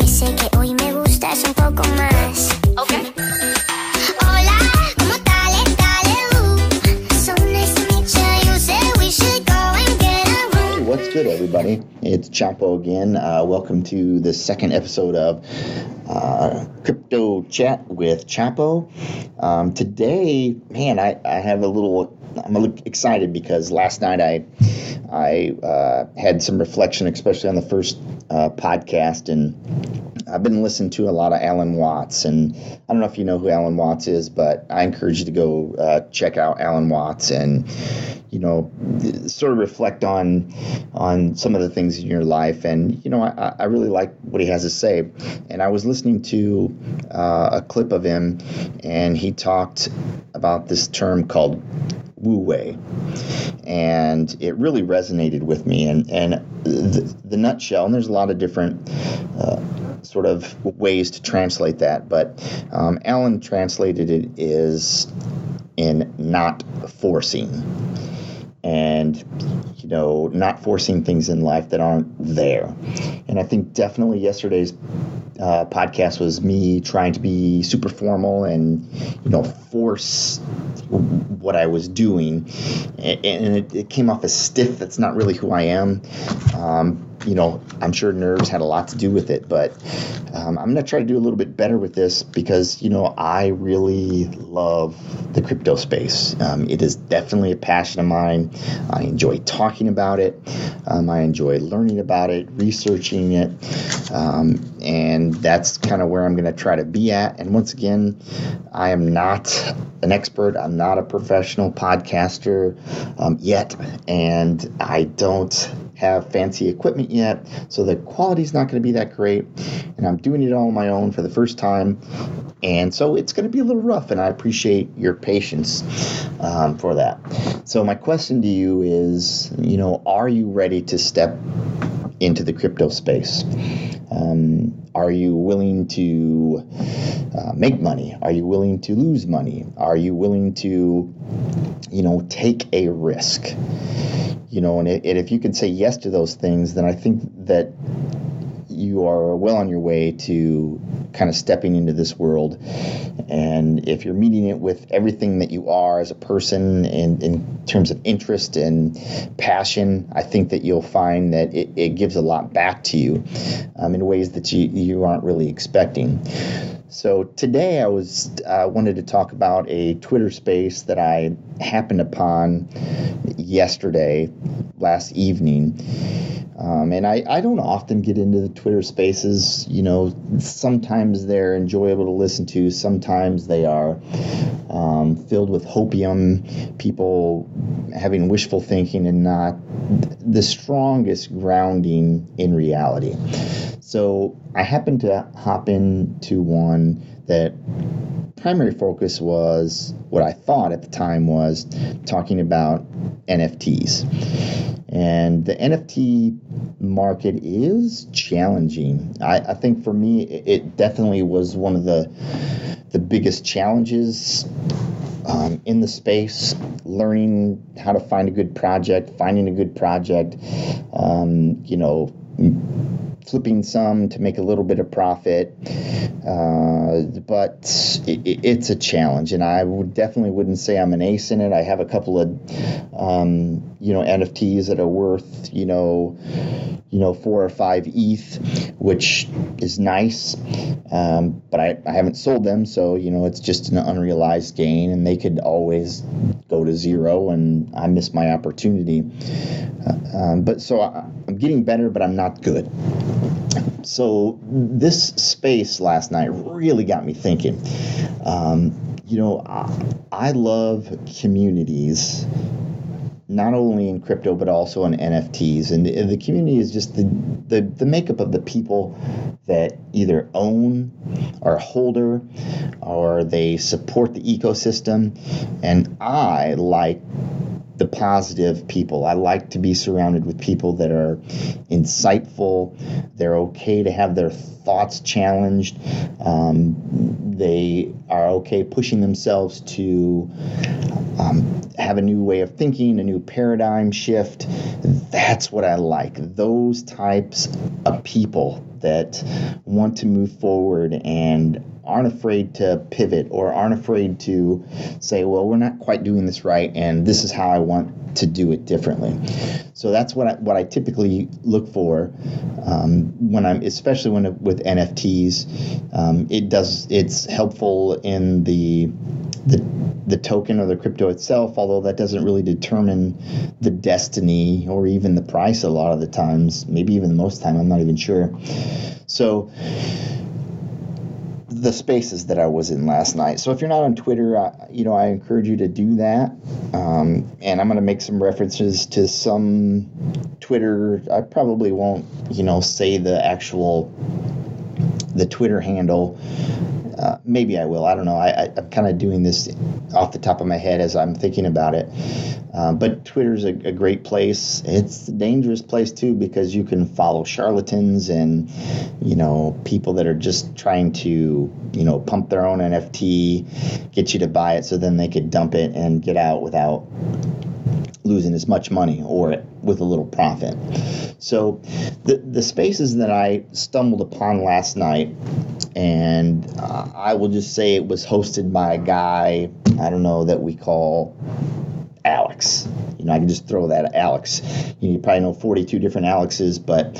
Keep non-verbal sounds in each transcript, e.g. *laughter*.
dice que hoy me gustas un poco más. Okay. Hola, ¿cómo tal? Dale. So nice to meet you. You said we should go and get a room. Hey, what's good, everybody? It's Chapo again. Uh, welcome to the second episode of uh, Crypto Chat with Chapo. Um, today, man, I, I have a little. I'm a little excited because last night I I uh, had some reflection, especially on the first uh, podcast, and I've been listening to a lot of Alan Watts, and I don't know if you know who Alan Watts is, but I encourage you to go uh, check out Alan Watts and you know sort of reflect on on some of the things in your life. And you know, I, I really like what he has to say. And I was listening to uh, a clip of him, and he talked about this term called wu wei. And it really resonated with me. And and the, the nutshell and there's a lot of different uh, sort of ways to translate that but um, alan translated it is in not forcing and you know not forcing things in life that aren't there and i think definitely yesterday's uh, podcast was me trying to be super formal and you know force what I was doing, and, it, it, came off as stiff. That's not really who I am. Um, you know, I'm sure nerves had a lot to do with it, but um, I'm going to try to do a little bit better with this because, you know, I really love the crypto space. Um, it is definitely a passion of mine. I enjoy talking about it, um, I enjoy learning about it, researching it, um, and that's kind of where I'm going to try to be at. And once again, I am not an expert, I'm not a professional podcaster um, yet, and I don't have fancy equipment yet, so the quality's not going to be that great. And I'm doing it all on my own for the first time, and so it's going to be a little rough. And I appreciate your patience um, for that. So my question to you is, you know, are you ready to step into the crypto space? Um, are you willing to uh, make money? Are you willing to lose money? Are you willing to, you know, take a risk? You know, and, it, and if you can say yes to those things, then I think that you are well on your way to kind of stepping into this world. And if you're meeting it with everything that you are as a person in, in terms of interest and passion, I think that you'll find that it, it gives a lot back to you um, in ways that you, you aren't really expecting. So today I was uh, wanted to talk about a Twitter space that I happened upon yesterday, last evening. Um, and I, I don't often get into the Twitter spaces. You know, sometimes they're enjoyable to listen to, sometimes they are um, filled with hopium, people having wishful thinking and not the strongest grounding in reality. So I happened to hop into one that primary focus was what I thought at the time was talking about NFTs. And the NFT market is challenging. I, I think for me, it definitely was one of the the biggest challenges um, in the space, learning how to find a good project, finding a good project, um, you know, flipping some to make a little bit of profit. Uh, but it, it's a challenge, and I would definitely wouldn't say I'm an ace in it. I have a couple of, um, you know, NFTs that are worth, you know, you know, four or five ETH, which is nice. Um, but I, I haven't sold them, so you know, it's just an unrealized gain, and they could always go to zero, and I miss my opportunity. Uh, um, but so I, I'm getting better, but I'm not good. So this space last night really got me thinking. Um, you know, I, I love communities not only in crypto but also in NFTs. And the, the, community is just the, the the makeup of the people that either own or holder or they support the ecosystem. And I like the positive people. I like to be surrounded with people that are insightful. They're okay to have their thoughts challenged. Um, they are okay pushing themselves to um, have a new way of thinking, a new paradigm shift. That's what I like. Those types of people that want to move forward and aren't afraid to pivot or aren't afraid to say, well, we're not quite doing this right, and this is how I want to do it differently. So that's what I, what I typically look for um, when I'm, especially when with NFTs. Um, it does it's helpful in the the the token or the crypto itself, although that doesn't really determine the destiny or even the price a lot of the times, maybe even the most time, I'm not even sure. So the spaces that I was in last night. So if you're not on Twitter, I, you know, I encourage you to do that. Um, and I'm going to make some references to some Twitter. I probably won't, you know, say the actual the Twitter handle uh, maybe I will. I don't know. I, am kind of doing this off the top of my head as I'm thinking about it. Um, but Twitter's a, a great place. It's a dangerous place too because you can follow charlatans and you know people that are just trying to you know pump their own NFT, get you to buy it so then they could dump it and get out without losing as much money or with a little profit. So the the spaces that I stumbled upon last night and uh, I will just say it was hosted by a guy I don't know that we call Alex. You know, I can just throw that Alex. You, probably know 42 different Alexes, but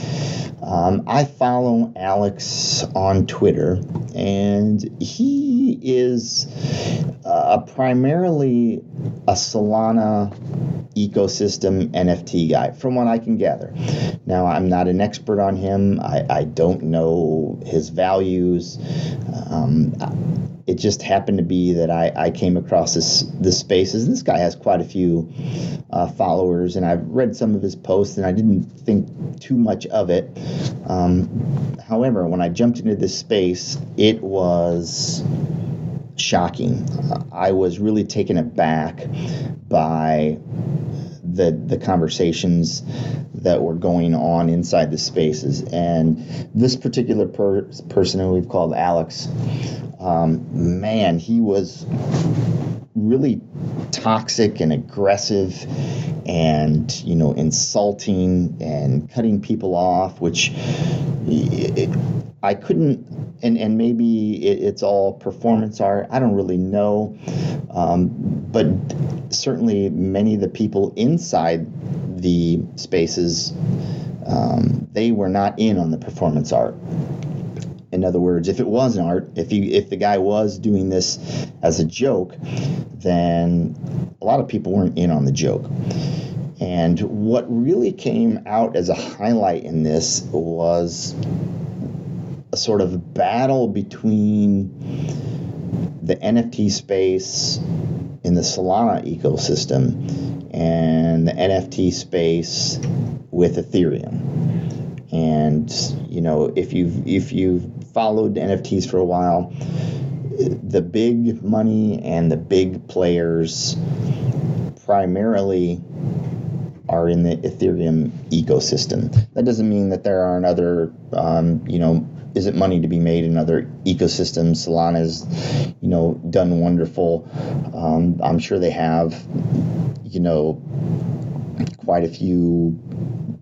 um, I follow Alex on Twitter, and he is uh, primarily a Solana ecosystem NFT guy, from what I can gather. Now, I'm not an expert on him. I, I don't know his values. Um, it just happened to be that I, I came across this this spaces. This guy has quite a few uh, followers, and I've read some of his posts, and I didn't think too much of it. Um, however, when I jumped into this space, it was shocking. I was really taken aback by the the conversations that were going on inside the spaces. And this particular per- person who we've called Alex, um, man, he was really toxic and aggressive and you know insulting and cutting people off which I couldn't and and maybe it, it's all performance art I don't really know um, but certainly many of the people inside the spaces um, they were not in on the performance art in other words, if it was an art, if you if the guy was doing this as a joke, then a lot of people weren't in on the joke. And what really came out as a highlight in this was a sort of battle between the NFT space in the Solana ecosystem and the NFT space with Ethereum. And you know, if you've if you've followed NFTs for a while, the big money and the big players primarily are in the Ethereum ecosystem. That doesn't mean that there aren't other, um, you know, isn't money to be made in other ecosystems. Solana's, you know, done wonderful. Um, I'm sure they have, you know, quite a few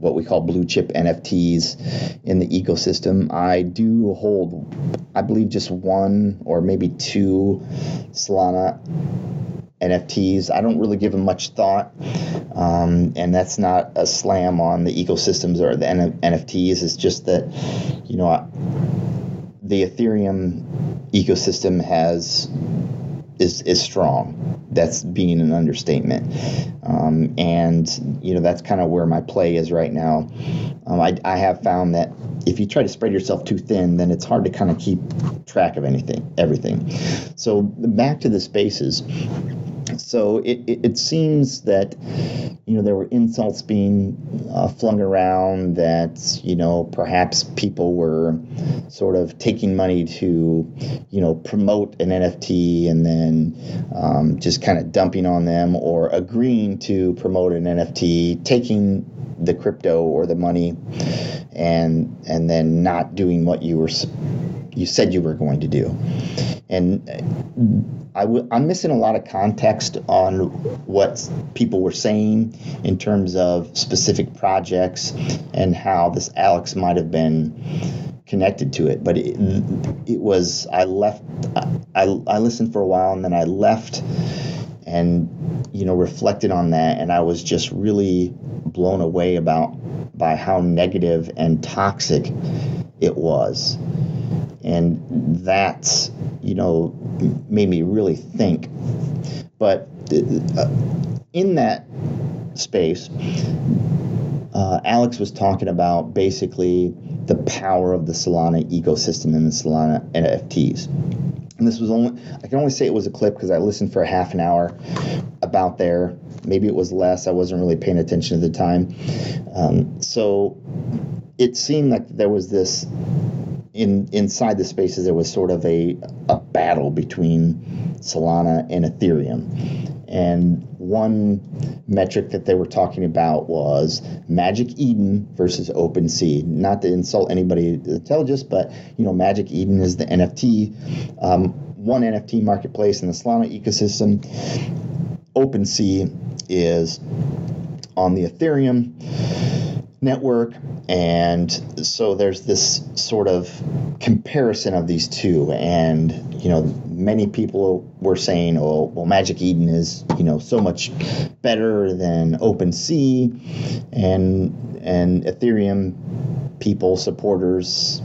what we call blue chip NFTs in the ecosystem. I do hold, I believe, just one or maybe two Solana NFTs. I don't really give them much thought, um, and that's not a slam on the ecosystems or the N- NFTs. It's just that, you know, the Ethereum ecosystem has is is strong. That's being an understatement, um, and you know that's kind of where my play is right now. Um, I, I have found that if you try to spread yourself too thin, then it's hard to kind of keep track of anything, everything. So back to the spaces so it, it, it, seems that you know there were insults being uh, flung around that you know perhaps people were sort of taking money to you know promote an NFT and then um, just kind of dumping on them or agreeing to promote an NFT, taking the crypto or the money and and then not doing what you were you said you were going to do. And i w- I'm missing a lot of context on what people were saying in terms of specific projects and how this Alex might have been connected to it, but it, it was I left. I, I listened for a while and then I left, and you know reflected on that, and I was just really blown away about by how negative and toxic it was, and that you know made me really think. But uh, in that space, uh, Alex was talking about basically the power of the Solana ecosystem and the Solana NFTs. And this was only, I can only say it was a clip because I listened for a half an hour about there. Maybe it was less. I wasn't really paying attention at the time. Um, so it seemed like there was this in inside the spaces there was sort of a, a battle between Solana and Ethereum. And one metric that they were talking about was Magic Eden versus OpenSea. Not to insult anybody us, but you know, Magic Eden is the NFT, um, one NFT marketplace in the Solana ecosystem. OpenSea is on the Ethereum network. And so there's this sort of comparison of these two. And, you know, many people were saying, oh, well, Magic Eden is, you know, so much better than OpenSea. And, and Ethereum people, supporters,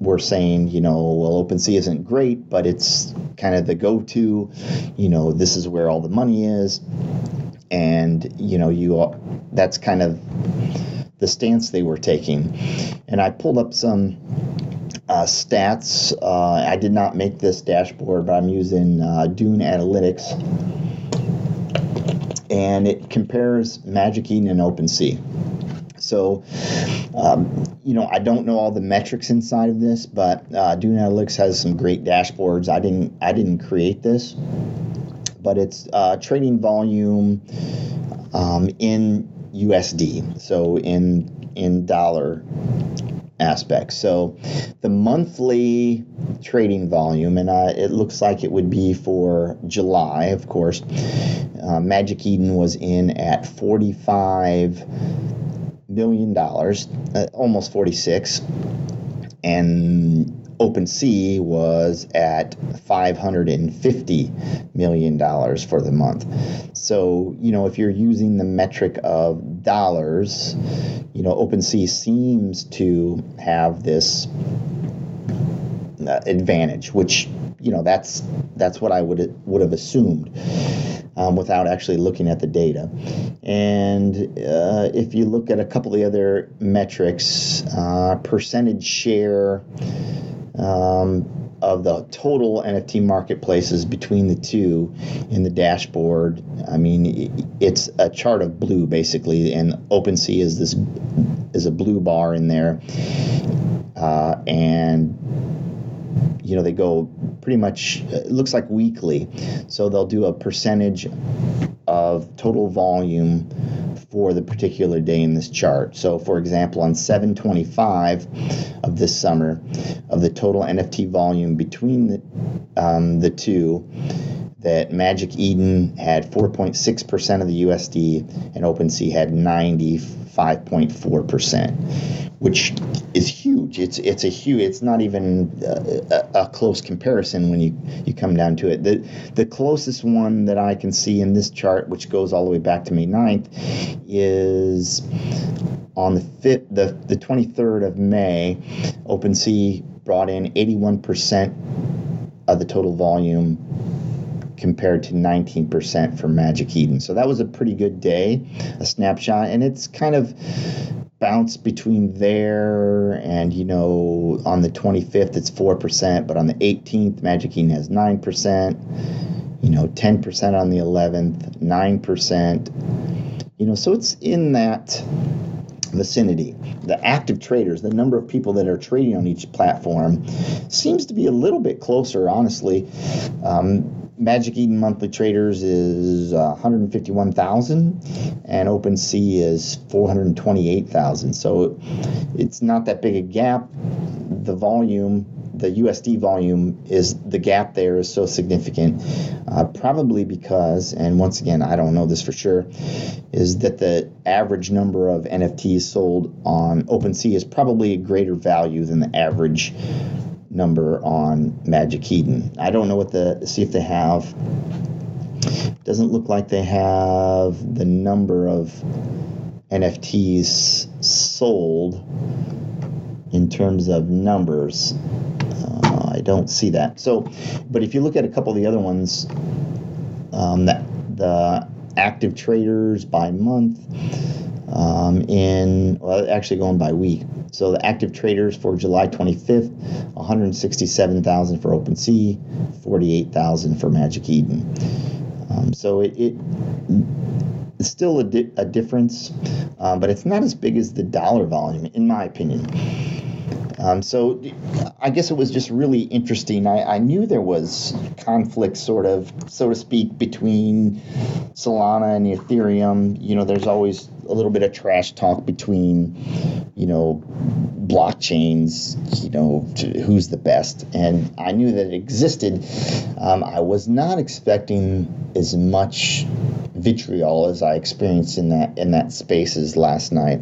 were saying, you know, well, OpenSea isn't great, but it's kind of the go to. You know, this is where all the money is. And, you know, you that's kind of the stance they were taking. And I pulled up some uh, stats. Uh, I did not make this dashboard, but I'm using uh, Dune Analytics. And it compares Magic Eden and OpenSea. So, um, you know, I don't know all the metrics inside of this, but uh, Dune Analytics has some great dashboards. I didn't, I didn't create this, but it's uh, trading volume um, in USD, so in in dollar aspects. So the monthly trading volume, and uh, it looks like it would be for July, of course. Uh, Magic Eden was in at 45 million dollars, uh, almost 46, and OpenSea was at $550 million for the month. So, you know, if you're using the metric of dollars, you know, OpenSea seems to have this uh, advantage, which, you know, that's that's what I would would have assumed. Um, without actually looking at the data. And uh, if you look at a couple of the other metrics, uh, percentage share um, of the total NFT marketplaces between the two in the dashboard. I mean, it's a chart of blue basically, and OpenSea is this is a blue bar in there, uh, and you know they go pretty much it looks like weekly so they'll do a percentage of total volume for the particular day in this chart. So, for example, on 725 of this summer, of the total NFT volume between the, um, the two, that Magic Eden had 4.6% of the USD and OpenSea had 95.4% which is huge. It's it's a huge. It's not even a, a, close comparison when you you come down to it. The the closest one that I can see in this chart, which goes all the way back to May 9th, is on the fifth, the the 23rd of May. OpenSea brought in 81% of the total volume compared to 19% for Magic Eden. So that was a pretty good day, a snapshot, and it's kind of bounce between there and you know on the 25th it's 4% but on the 18th magic eden has 9% you know 10% on the 11th 9% you know so it's in that vicinity. The active traders the number of people that are trading on each platform seems to be a little bit closer honestly. Um, Magic Eden monthly traders is uh, 151,000 and OpenSea is 428,000. So it's not that big a gap. The volume the USD volume is the gap there is so significant, uh, probably because, and once again, I don't know this for sure, is that the average number of NFTs sold on OpenSea is probably a greater value than the average number on Magic Eden. I don't know what the see if they have. Doesn't look like they have the number of NFTs sold in terms of numbers. Uh, I don't see that. So, but if you look at a couple of the other ones, um, that the active traders by month um, in well, actually going by week. So the active traders for July 25th, 167,000 for OpenSea, 48,000 for Magic Eden. Um, so it, it it's still a, di- a difference, um, but it's not as big as the dollar volume, in my opinion. Um, so I guess it was just really interesting. I, I knew there was conflict, sort of, so to speak, between Solana and Ethereum. You know, there's always a little bit of trash talk between, you know, blockchains, you know, who's the best. And I knew that it existed. Um, I was not expecting as much vitriol as I experienced in that in that spaces last night.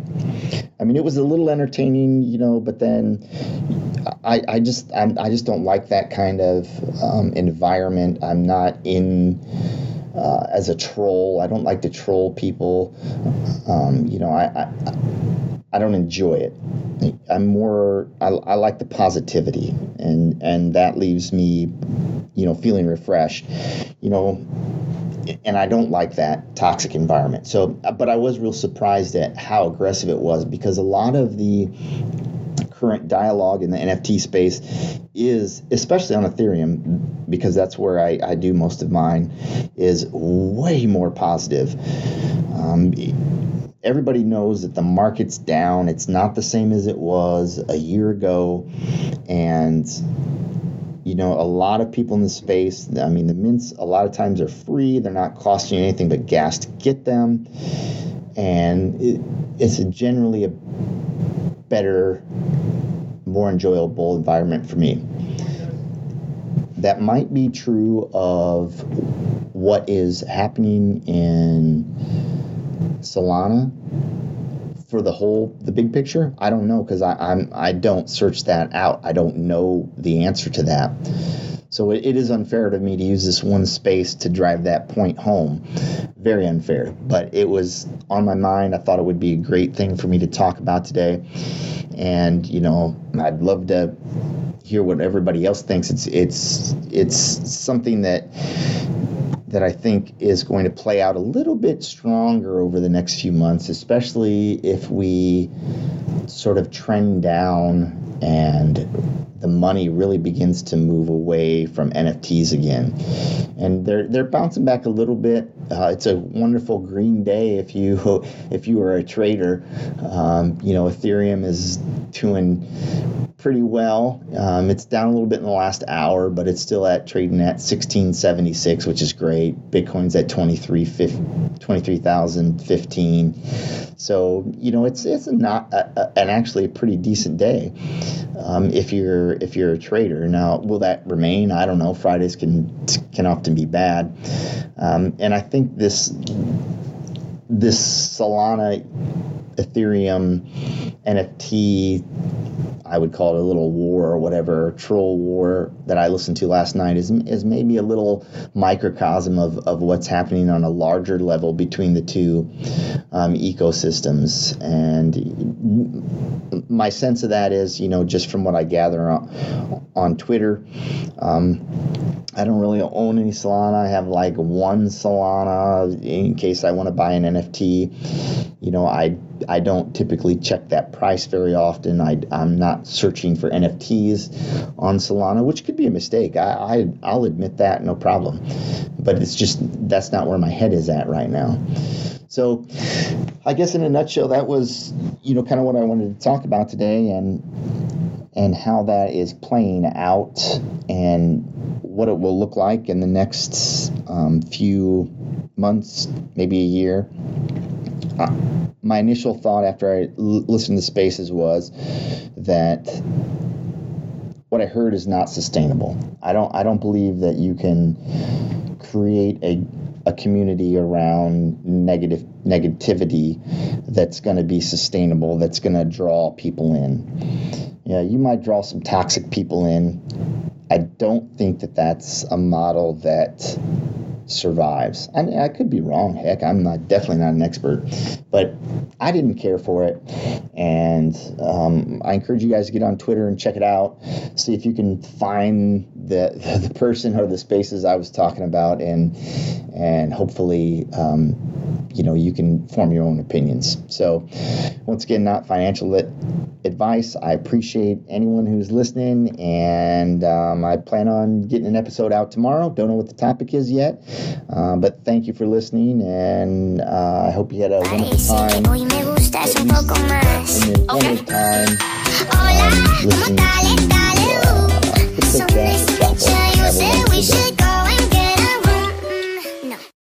I mean, it was a little entertaining, you know, but then I, I just I'm, i just don't like that kind of um, environment. I'm not in. Uh, as a troll, I don't like to troll people. Um, you know, I, I I don't enjoy it. I'm more I, I like the positivity, and and that leaves me, you know, feeling refreshed. You know, and I don't like that toxic environment. So, but I was real surprised at how aggressive it was because a lot of the current dialogue in the NFT space is, especially on Ethereum, because that's where I, I do most of mine, is way more positive. Um, everybody knows that the market's down. It's not the same as it was a year ago. And you know, a lot of people in the space, I mean, the mints a lot of times are free. They're not costing you anything but gas to get them. And it, it's a generally a better, more enjoyable environment for me. That might be true of what is happening in Solana. For the whole the big picture i don't know because i'm i don't search that out. I don't know the answer to that so it, it is unfair to me to use this one space to drive that point home. Very unfair. But it was on my mind. I thought it would be a great thing for me to talk about today. And you know i'd love to hear what everybody else thinks. It's it's it's something that that I think is going to play out a little bit stronger over the next few months, especially if we sort of trend down and the money really begins to move away from NFTs again. And they're they're bouncing back a little bit. Uh, it's a wonderful green day if you *laughs* if you are a trader. Um, you know, Ethereum is doing pretty well. Um, it's down a little bit in the last hour, but it's still at trading at 1676, which is great. Bitcoin's at 23,015. So you know, it's it's not a, a, an actually a pretty decent day um, if you're if you're a trader. Now, will that remain? I don't know. Fridays can can often be bad, um, and I think this this Solana Ethereum NFT I would call it a little war or whatever troll war that I listened to last night is is maybe a little microcosm of, of what's happening on a larger level between the two um, ecosystems. And my sense of that is, you know, just from what I gather on, on Twitter. Um, I don't really own any Solana. I have like one Solana in case I want to buy an NFT. You know, I I don't typically check that price very often. I, I'm not searching for NFTs on Solana, which could be a mistake. I, I I'll admit that, no problem. But it's just that's not where my head is at right now. So, I guess in a nutshell, that was you know kind of what I wanted to talk about today, and and how that is playing out, and what it will look like in the next um, few months, maybe a year. My initial thought after I l- listened to Spaces was that what I heard is not sustainable. I don't I don't believe that you can create a a community around negative negativity that's going to be sustainable that's going to draw people in yeah you might draw some toxic people in i don't think that that's a model that survives. I mean, I could be wrong. Heck, I'm not definitely not an expert, but I didn't care for it, and um, I encourage you guys to get on Twitter and check it out. See if you can find the *laughs* the person or the spaces I was talking about, and and hopefully. Um, you know you can form your own opinions. So once again not financial advice. I appreciate anyone who's listening and um, i plan on getting an episode out tomorrow. Don't know what the topic is yet uh, but thank you for listening and uh, i hope you had a wonderful time. que hoy me gustas un poco más. an informative time um, listening. to uh, wonderful we should go